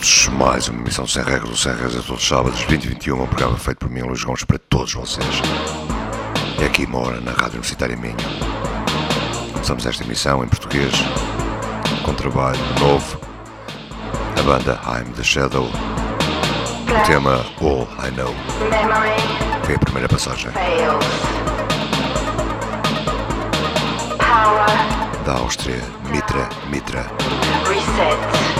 Todos, mais uma emissão sem regras, sem regras a todos os sábados, 2021, um programa feito por mim, Luís Gomes, para todos vocês. É aqui uma hora na Rádio Universitária Minha. Começamos esta emissão em português, com trabalho novo, a banda I'm the Shadow, o tema All I Know. Foi a primeira passagem. Da Áustria, Mitra Mitra. Reset.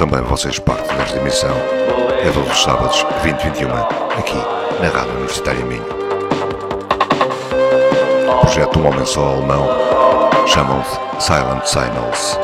Amnesia. vocês parte desta emissão é todos os sábados 2021 aqui na Rádio Universitária Minho. O projeto Um Homem Só Alemão chamam-se Silent Signals.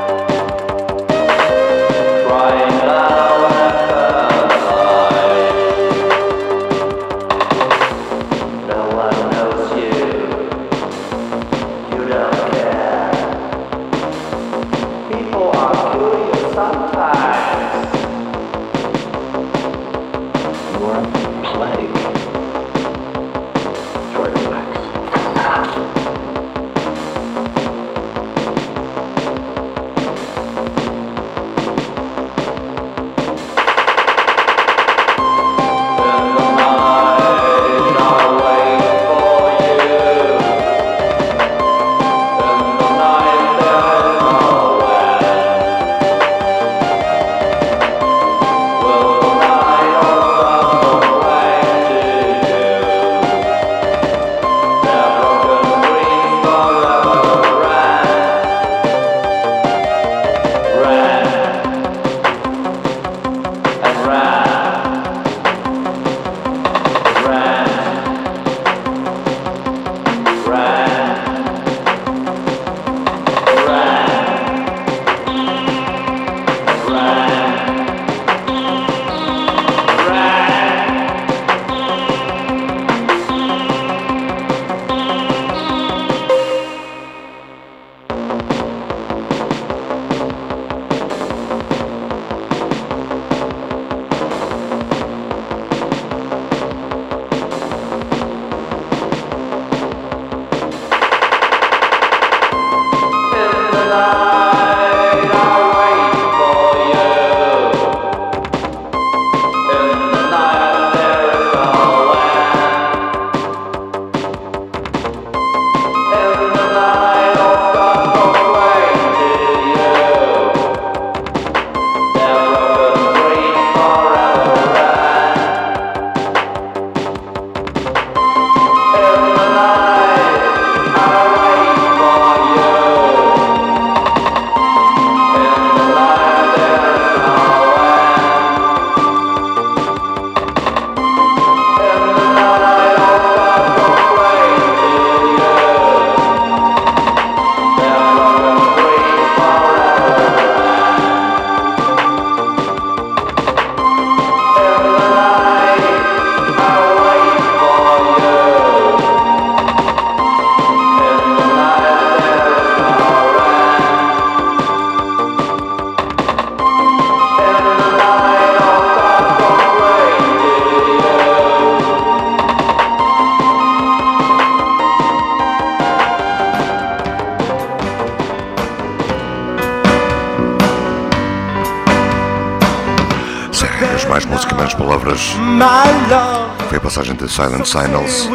Foi a passagem de Silent Signals,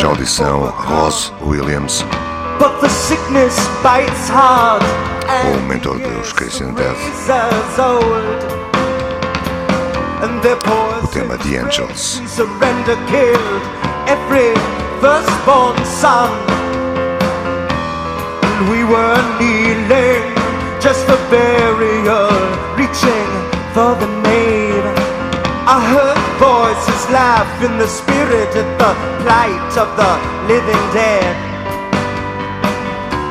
já audição Rozz Williams, o mentor dos Christian Death. O tema The Angels. Surrender killed every firstborn son. And we were kneeling just for burial, reaching for the. I heard voices laugh in the spirit at the plight of the living dead.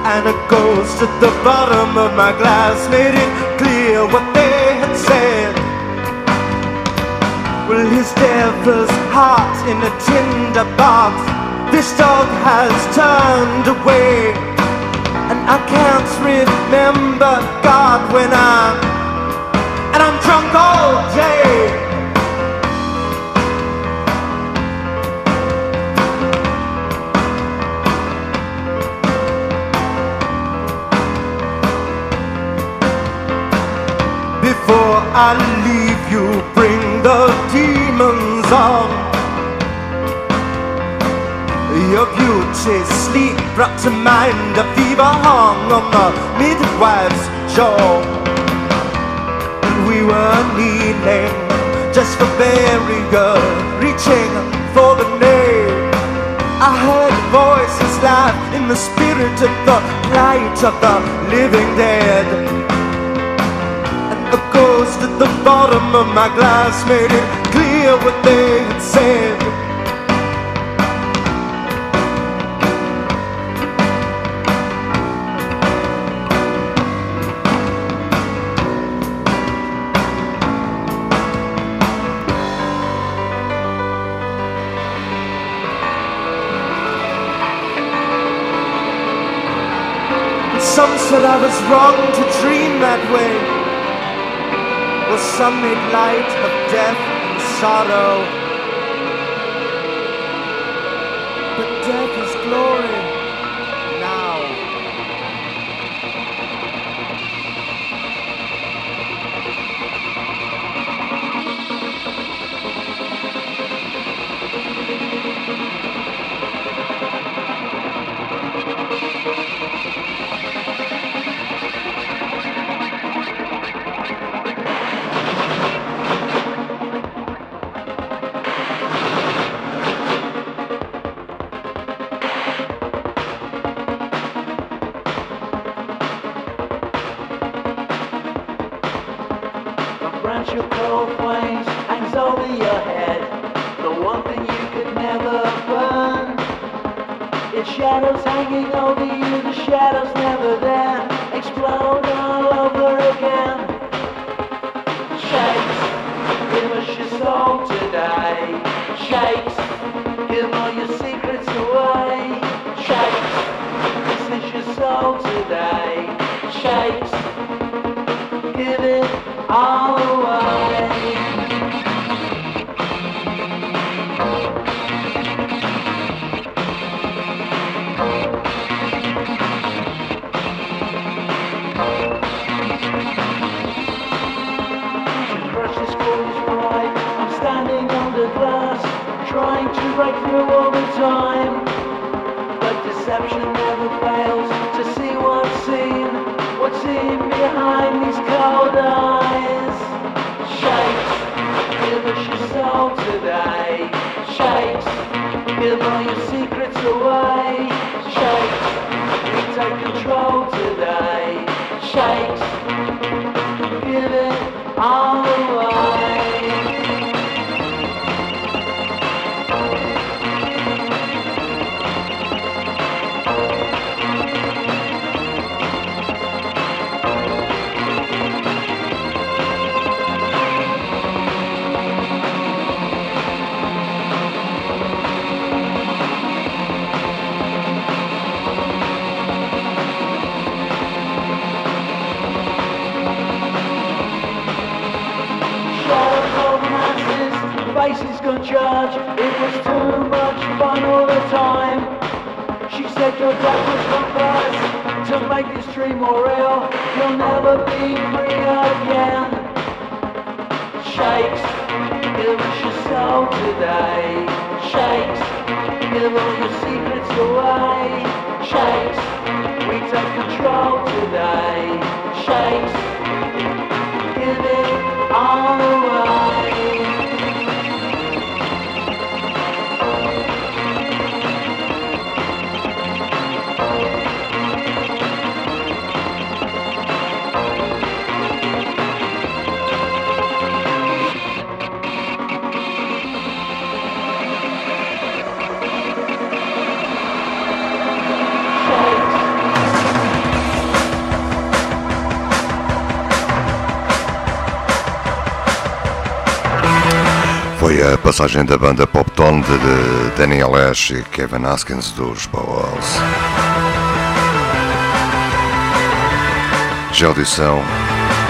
And a ghost at the bottom of my glass made it clear what they had said. Well, his devil's heart in a tinder box. This dog has turned away. And I can't remember God when I'm and I'm drunk all day. I leave you, bring the demons on. Your beauty sleep brought to mind a fever hung on the midwife's jaw we were kneeling just for burial, reaching for the name. I heard voices laugh in the spirit of the light of the living dead. The ghost at the bottom of my glass made it clear what they had said. Some said I was wrong to dream that way. Well, some made light of death and sorrow. But death is glory. shakes, give us your soul today. Shakes, give us your passagem da banda pop tone de Daniel Ash e Kevin Askins dos Bowels. audição,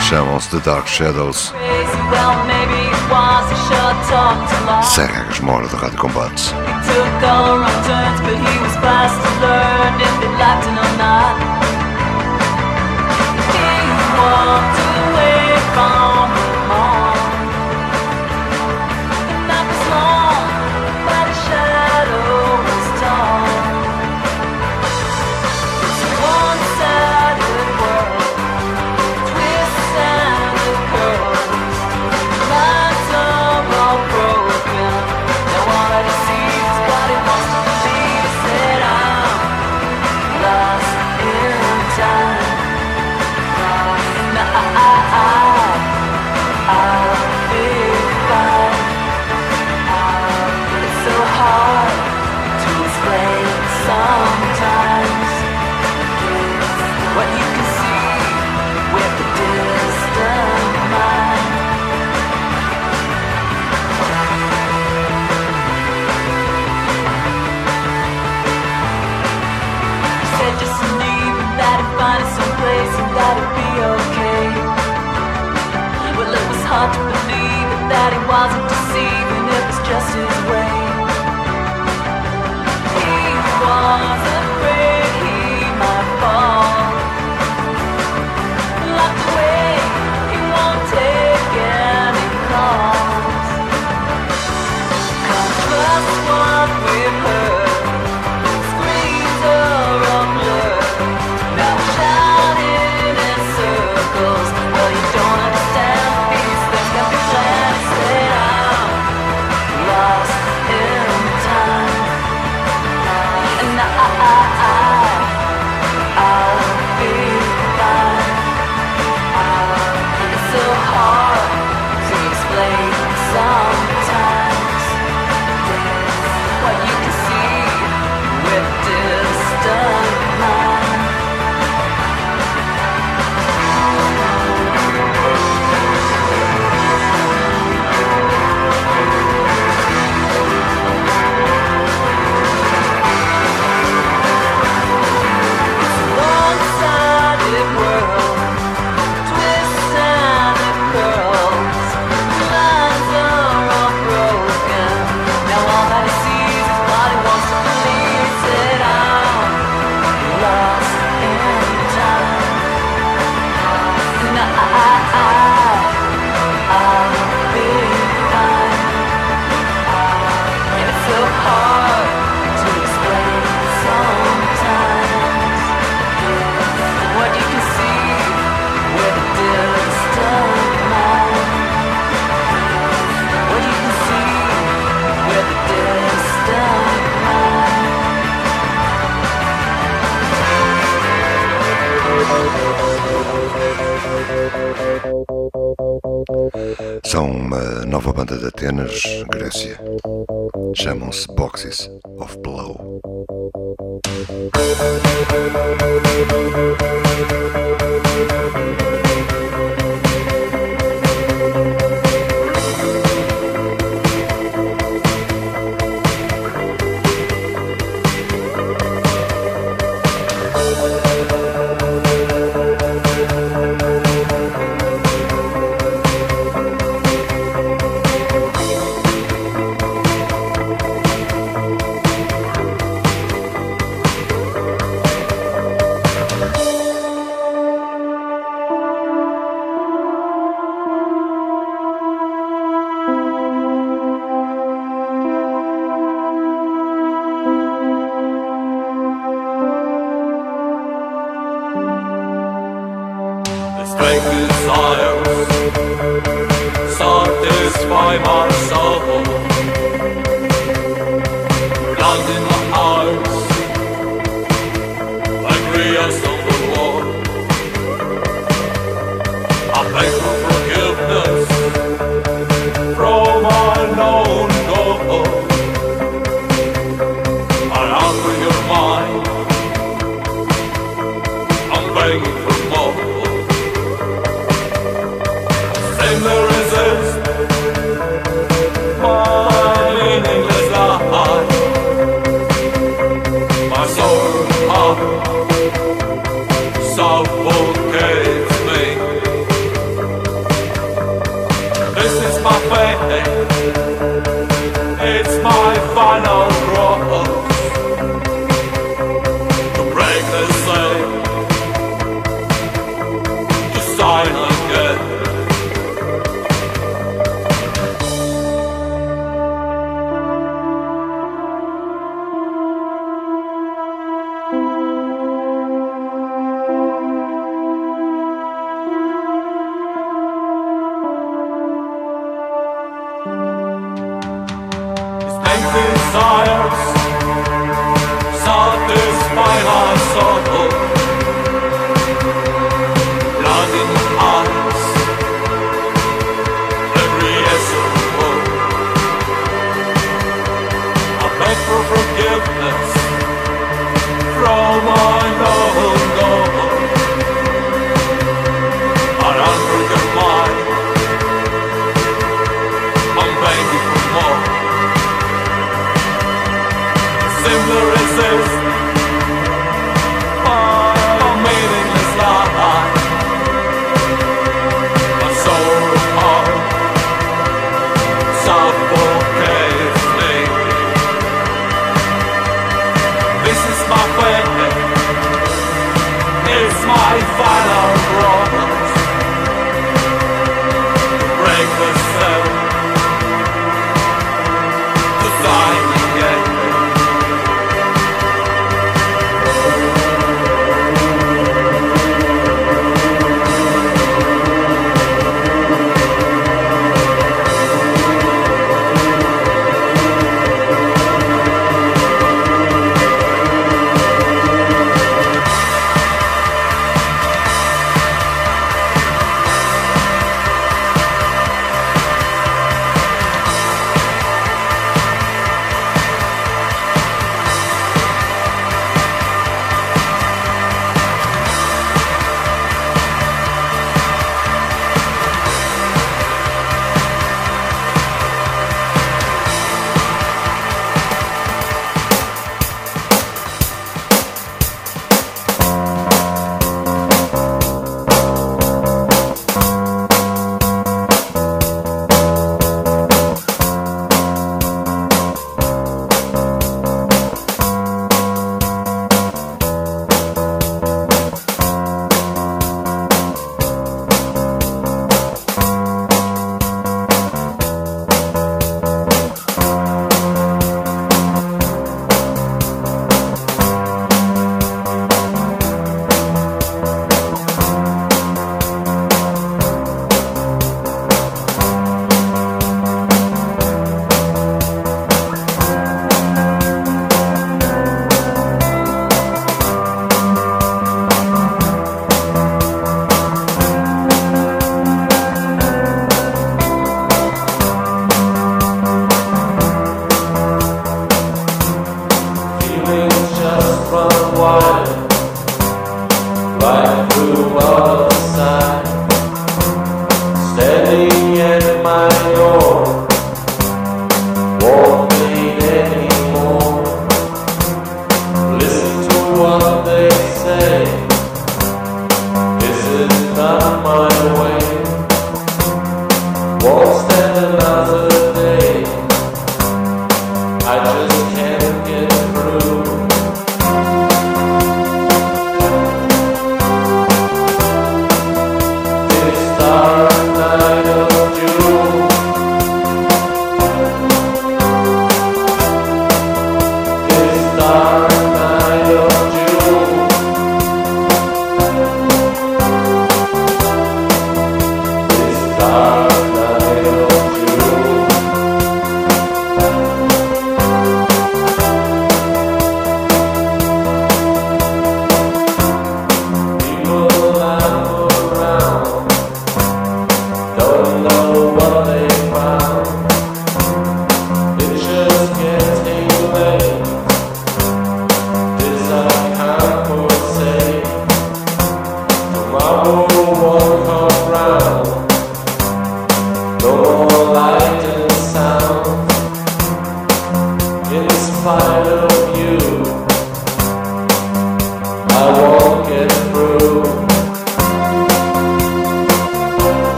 chamam-se The Dark Shadows. Seguem as moras do Rádio Combate. is where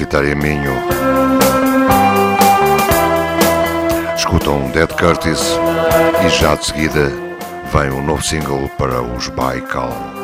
Universitária Minho. Escutam Dead Curtis e já de seguida vem um novo single para os Baikal.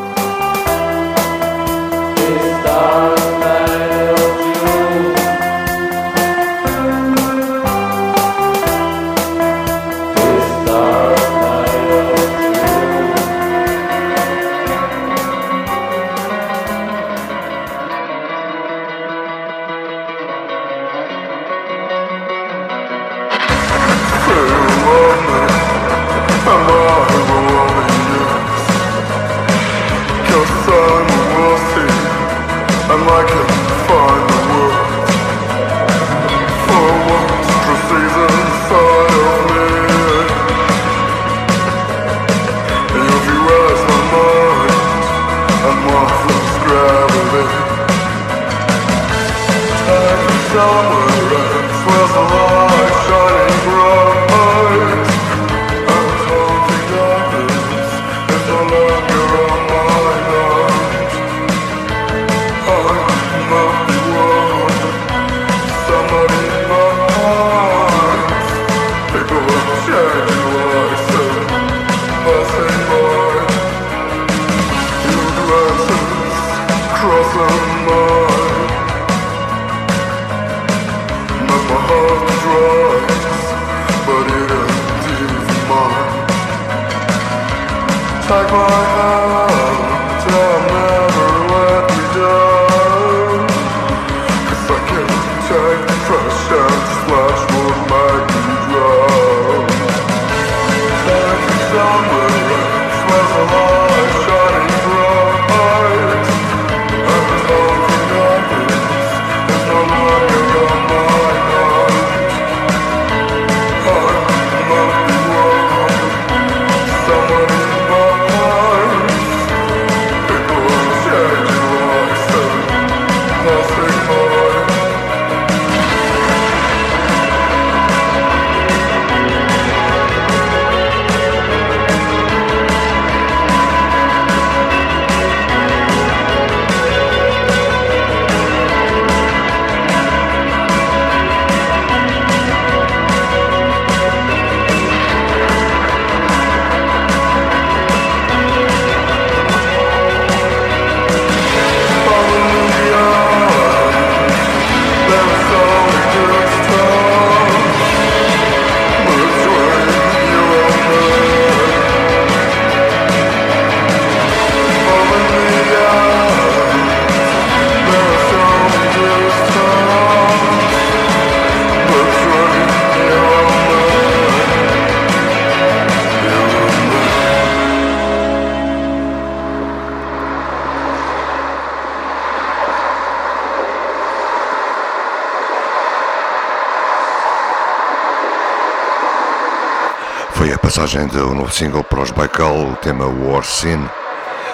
Passagem do novo single para os Baikal, o tema War Scene.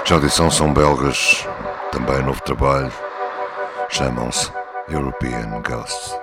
Já edição são belgas, também novo trabalho. Chamam-se European Ghosts.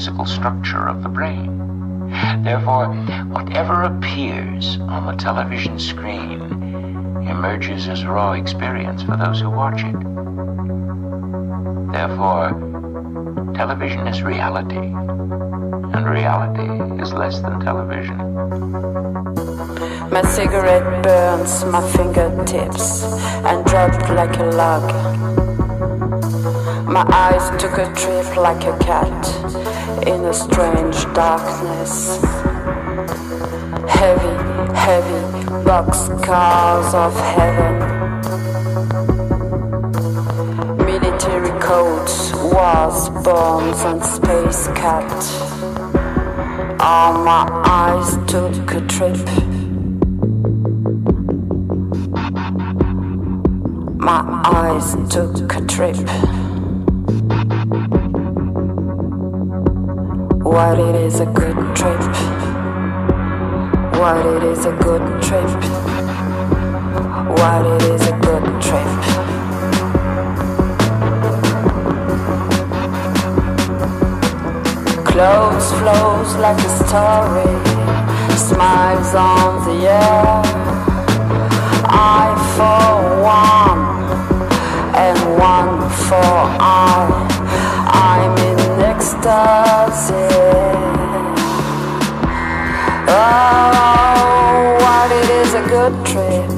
Physical structure of the brain. Therefore, whatever appears on the television screen emerges as raw experience for those who watch it. Therefore, television is reality, and reality is less than television. My cigarette burns my fingertips and dropped like a log. My eyes took a trip like a cat in a strange darkness. Heavy, heavy boxcars of heaven. Military coats, wars, bombs, and space cat. All my eyes took a trip. My eyes took a trip. What it is a good trip. What it is a good trip. What it is a good trip. Clothes flows like a story. Smiles on the air. I for one and one for I. In ecstasy. Oh, what it is a good trip.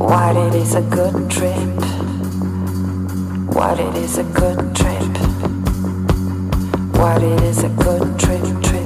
What it is a good trip. What it is a good trip. What it is a good trip, trip,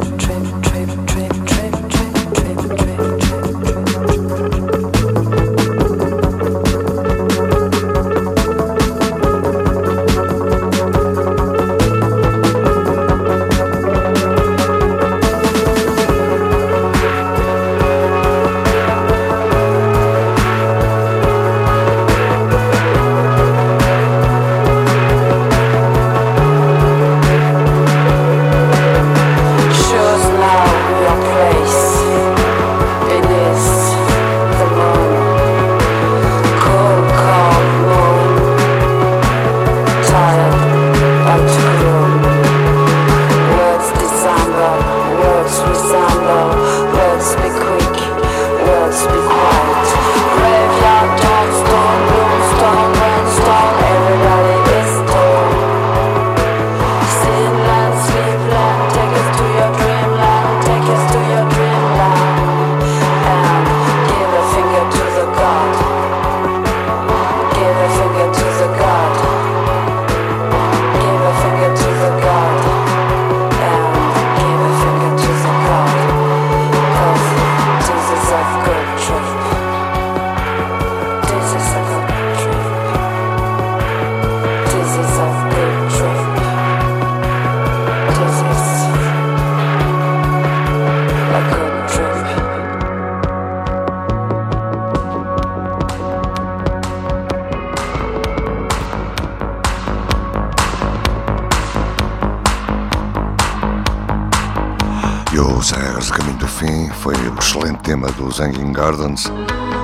tema dos Hanging Gardens,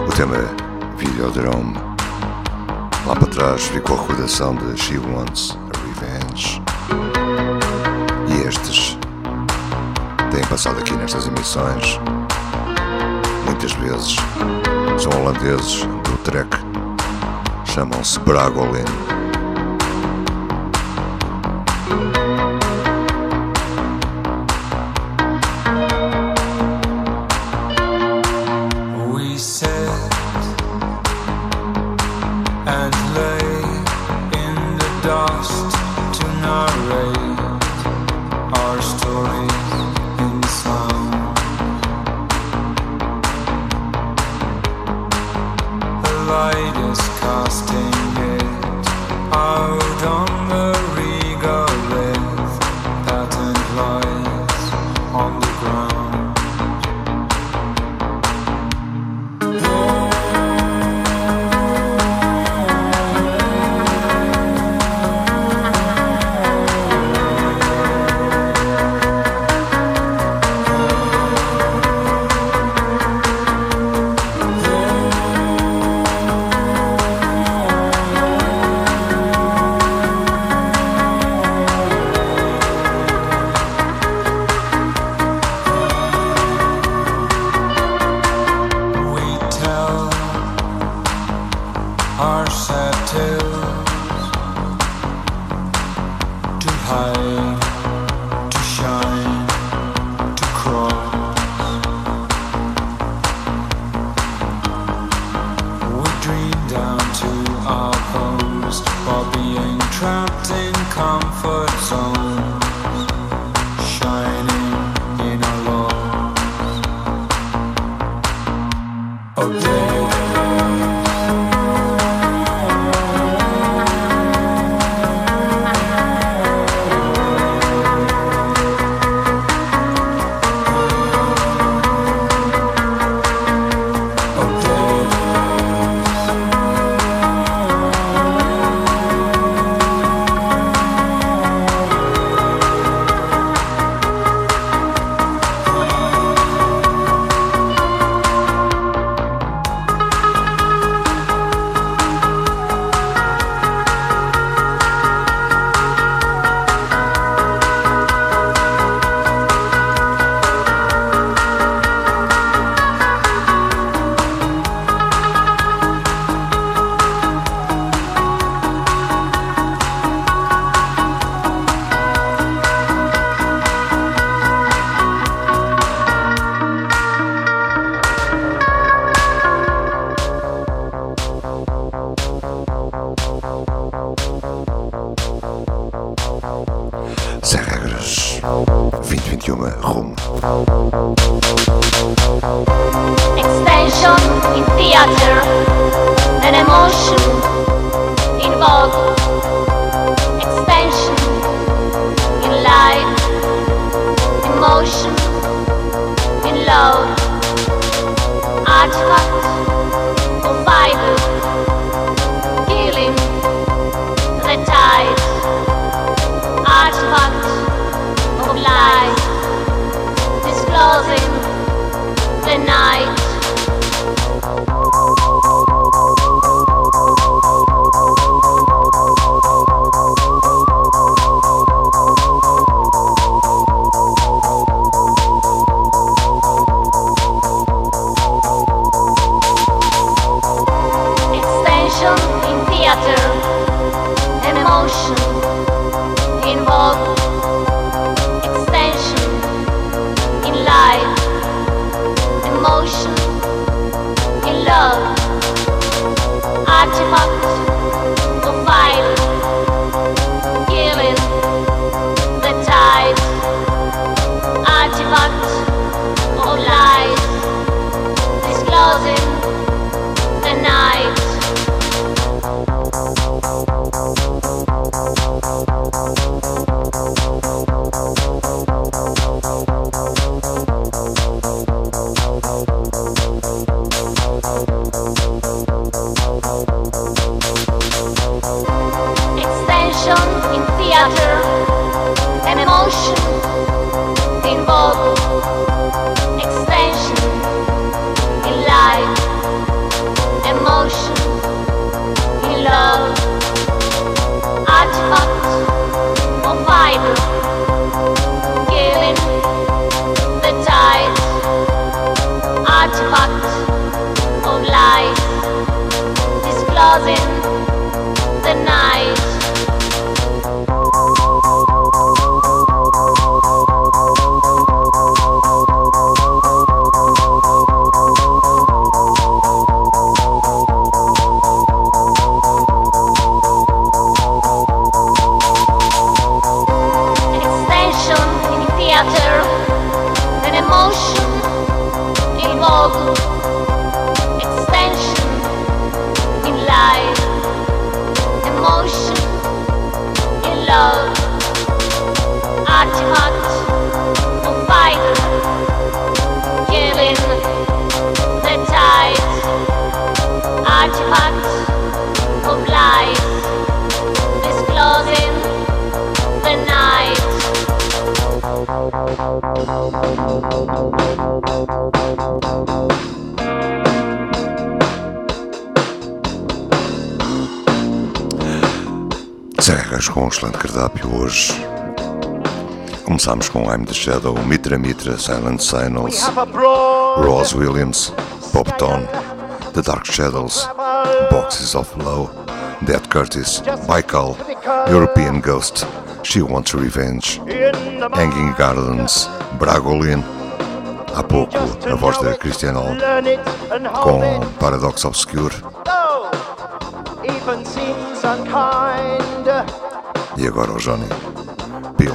o tema Videodrome. Lá para trás ficou a recordação de She Wants a Revenge. E estes têm passado aqui nestas emissões muitas vezes. São holandeses do Trek, chamam-se Bragolin. músicas com um excelente cardápio hoje. Começámos com I'm the Shadow, Mitra Mitra, Silent Signals, Ross Williams, Pop Tone, The Dark Shadows, Boxes of Love, Dead Curtis, Michael, European Ghost, She Wants Revenge, Hanging Gardens, Bragolin. Há pouco, a voz da Cristiano com Paradox Obscure. even seems unkind. E agora o Johnny. PiL,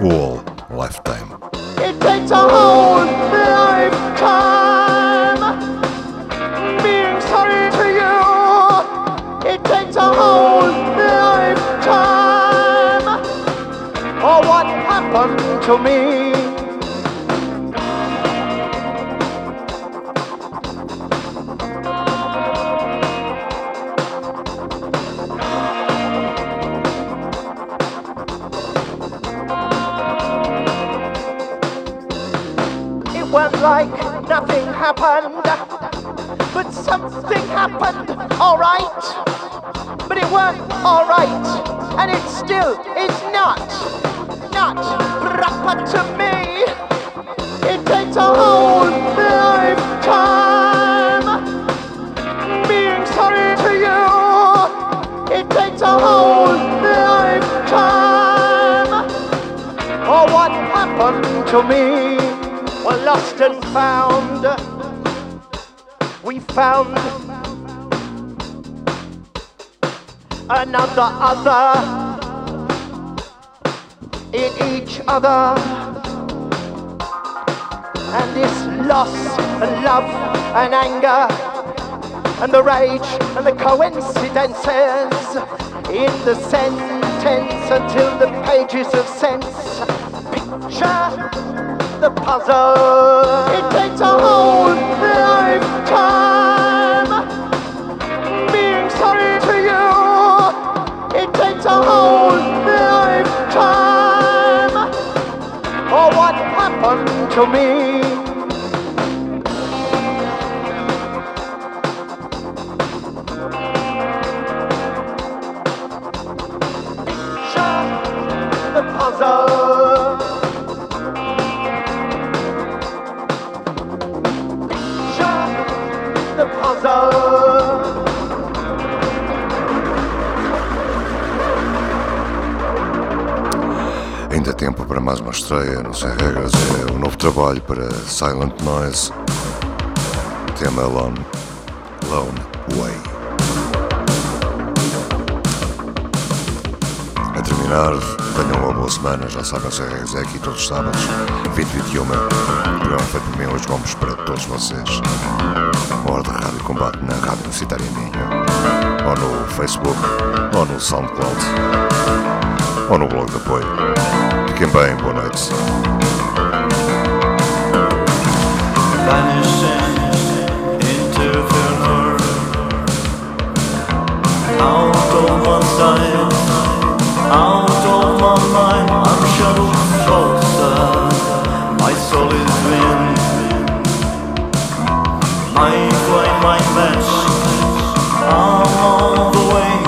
All Lifetime. It takes a whole lifetime being sorry to you. It takes a whole lifetime. Oh, what happened to me? Like nothing happened, but something happened, alright. But it weren't alright, and it still is not, not proper to me. It takes a whole lifetime being sorry to you. It takes a whole lifetime. Oh, what happened to me? Well, lost and found. We found another other in each other. And this loss and love and anger and the rage and the coincidences in the sentence until the pages of sense picture the puzzle. It takes a whole lifetime being sorry to you. It takes a whole lifetime. Oh, what happened to me? Estreia, não sem regras, é um novo trabalho para Silent Noise. Tema Lone, Lone Way. A terminar, tenham uma boa semana, já sabem, sem regras é aqui todos os sábados, 20 21 O programa feito por mim, Luís Gomes, para todos vocês. Hora de rádio combate na Rádio Universitária Minho, ou no Facebook, ou no SoundCloud, ou no blog de apoio. Bem, boa noite. my of my match. I'm all the way.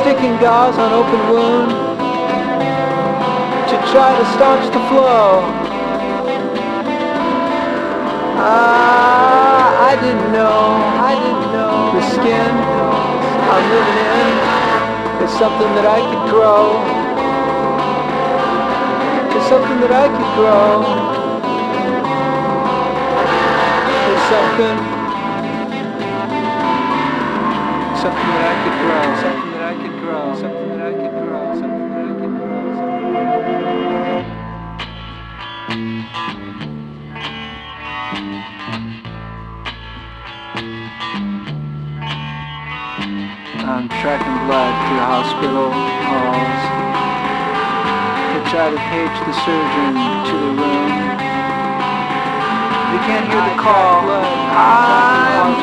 Sticking gauze on open wound to try to staunch the flow. Ah, I didn't know, I didn't know. The skin I'm living in is something that I could grow. It's something that I could grow. It's something, something that I could grow. Something I'm tracking blood through hospital halls to try to page the surgeon to the room. They can't hear the call. I'm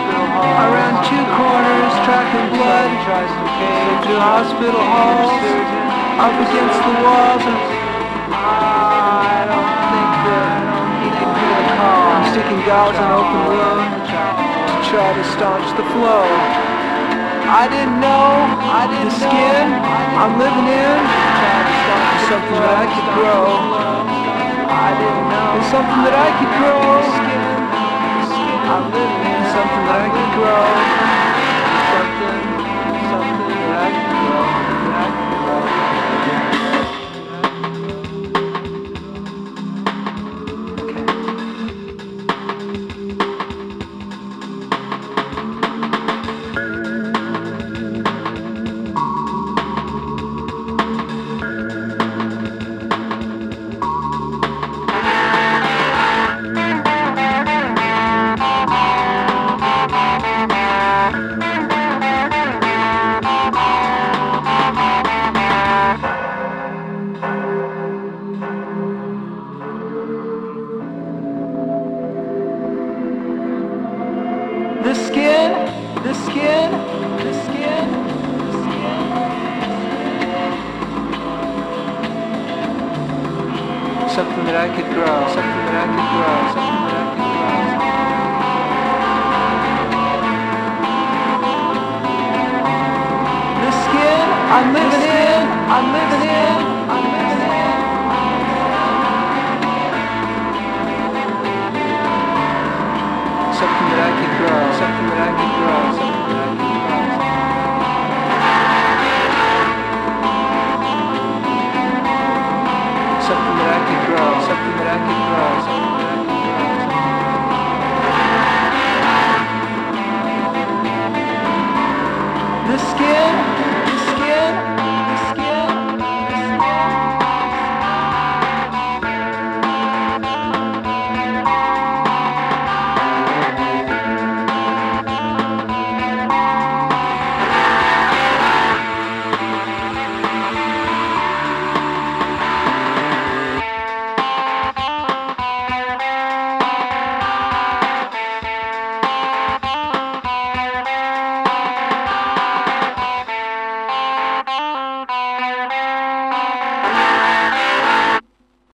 around two corners tracking blood through hospital halls up against the walls. I don't think that he can hear the call. I'm sticking gauze in open wound to try to staunch the flow. I didn't know. I didn't the skin I'm living in is something that I could grow. I didn't know. It's something that I could grow. I'm living in something that I could grow.